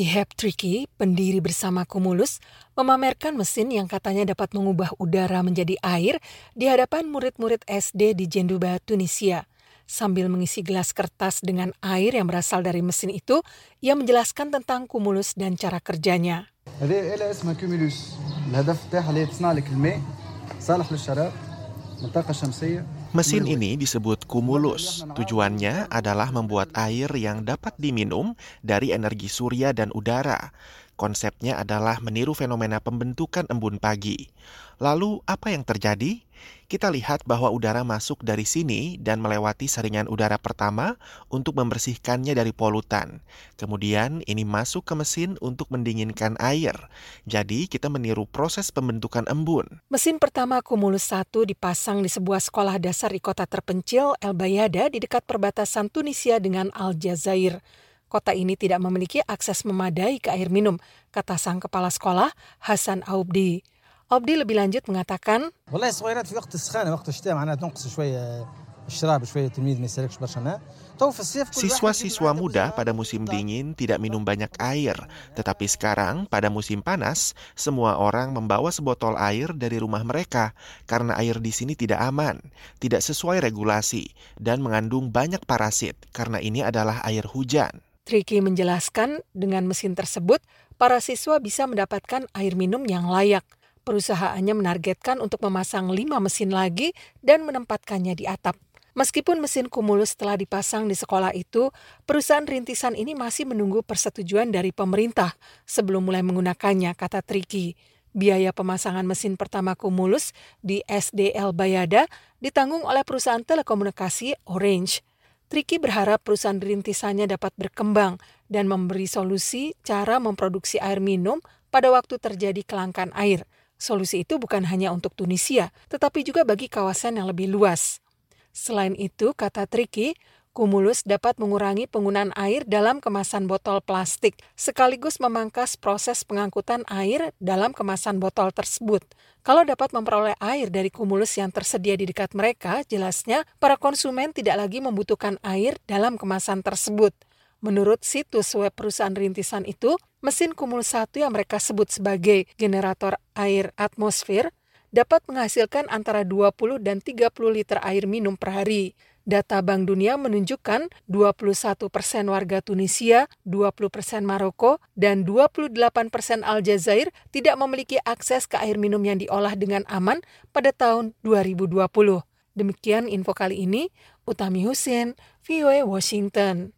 Ihab Tricky, pendiri bersama Cumulus, memamerkan mesin yang katanya dapat mengubah udara menjadi air di hadapan murid-murid SD di Jenduba, Tunisia. Sambil mengisi gelas kertas dengan air yang berasal dari mesin itu, ia menjelaskan tentang Cumulus dan cara kerjanya. Mesin ini disebut kumulus. Tujuannya adalah membuat air yang dapat diminum dari energi surya dan udara. Konsepnya adalah meniru fenomena pembentukan embun pagi. Lalu, apa yang terjadi? Kita lihat bahwa udara masuk dari sini dan melewati saringan udara pertama untuk membersihkannya dari polutan. Kemudian, ini masuk ke mesin untuk mendinginkan air. Jadi, kita meniru proses pembentukan embun. Mesin pertama Cumulus 1 dipasang di sebuah sekolah dasar di kota terpencil El Bayada di dekat perbatasan Tunisia dengan Aljazair. Kota ini tidak memiliki akses memadai ke air minum, kata sang kepala sekolah Hasan Aubdi. Aubdi lebih lanjut mengatakan, Siswa-siswa muda pada musim dingin tidak minum banyak air, tetapi sekarang pada musim panas, semua orang membawa sebotol air dari rumah mereka karena air di sini tidak aman, tidak sesuai regulasi, dan mengandung banyak parasit karena ini adalah air hujan. Tricky menjelaskan dengan mesin tersebut, para siswa bisa mendapatkan air minum yang layak. Perusahaannya menargetkan untuk memasang lima mesin lagi dan menempatkannya di atap. Meskipun mesin kumulus telah dipasang di sekolah itu, perusahaan rintisan ini masih menunggu persetujuan dari pemerintah sebelum mulai menggunakannya, kata Tricky. Biaya pemasangan mesin pertama kumulus di SDL Bayada ditanggung oleh perusahaan telekomunikasi Orange. Triki berharap perusahaan rintisannya dapat berkembang dan memberi solusi cara memproduksi air minum pada waktu terjadi kelangkaan air. Solusi itu bukan hanya untuk Tunisia, tetapi juga bagi kawasan yang lebih luas. Selain itu, kata Triki, Kumulus dapat mengurangi penggunaan air dalam kemasan botol plastik, sekaligus memangkas proses pengangkutan air dalam kemasan botol tersebut. Kalau dapat memperoleh air dari kumulus yang tersedia di dekat mereka, jelasnya para konsumen tidak lagi membutuhkan air dalam kemasan tersebut. Menurut situs web perusahaan rintisan itu, mesin kumulus satu yang mereka sebut sebagai generator air atmosfer dapat menghasilkan antara 20 dan 30 liter air minum per hari. Data Bank Dunia menunjukkan 21 persen warga Tunisia, 20 persen Maroko, dan 28 persen Aljazair tidak memiliki akses ke air minum yang diolah dengan aman pada tahun 2020. Demikian info kali ini, Utami Husin, VOA Washington.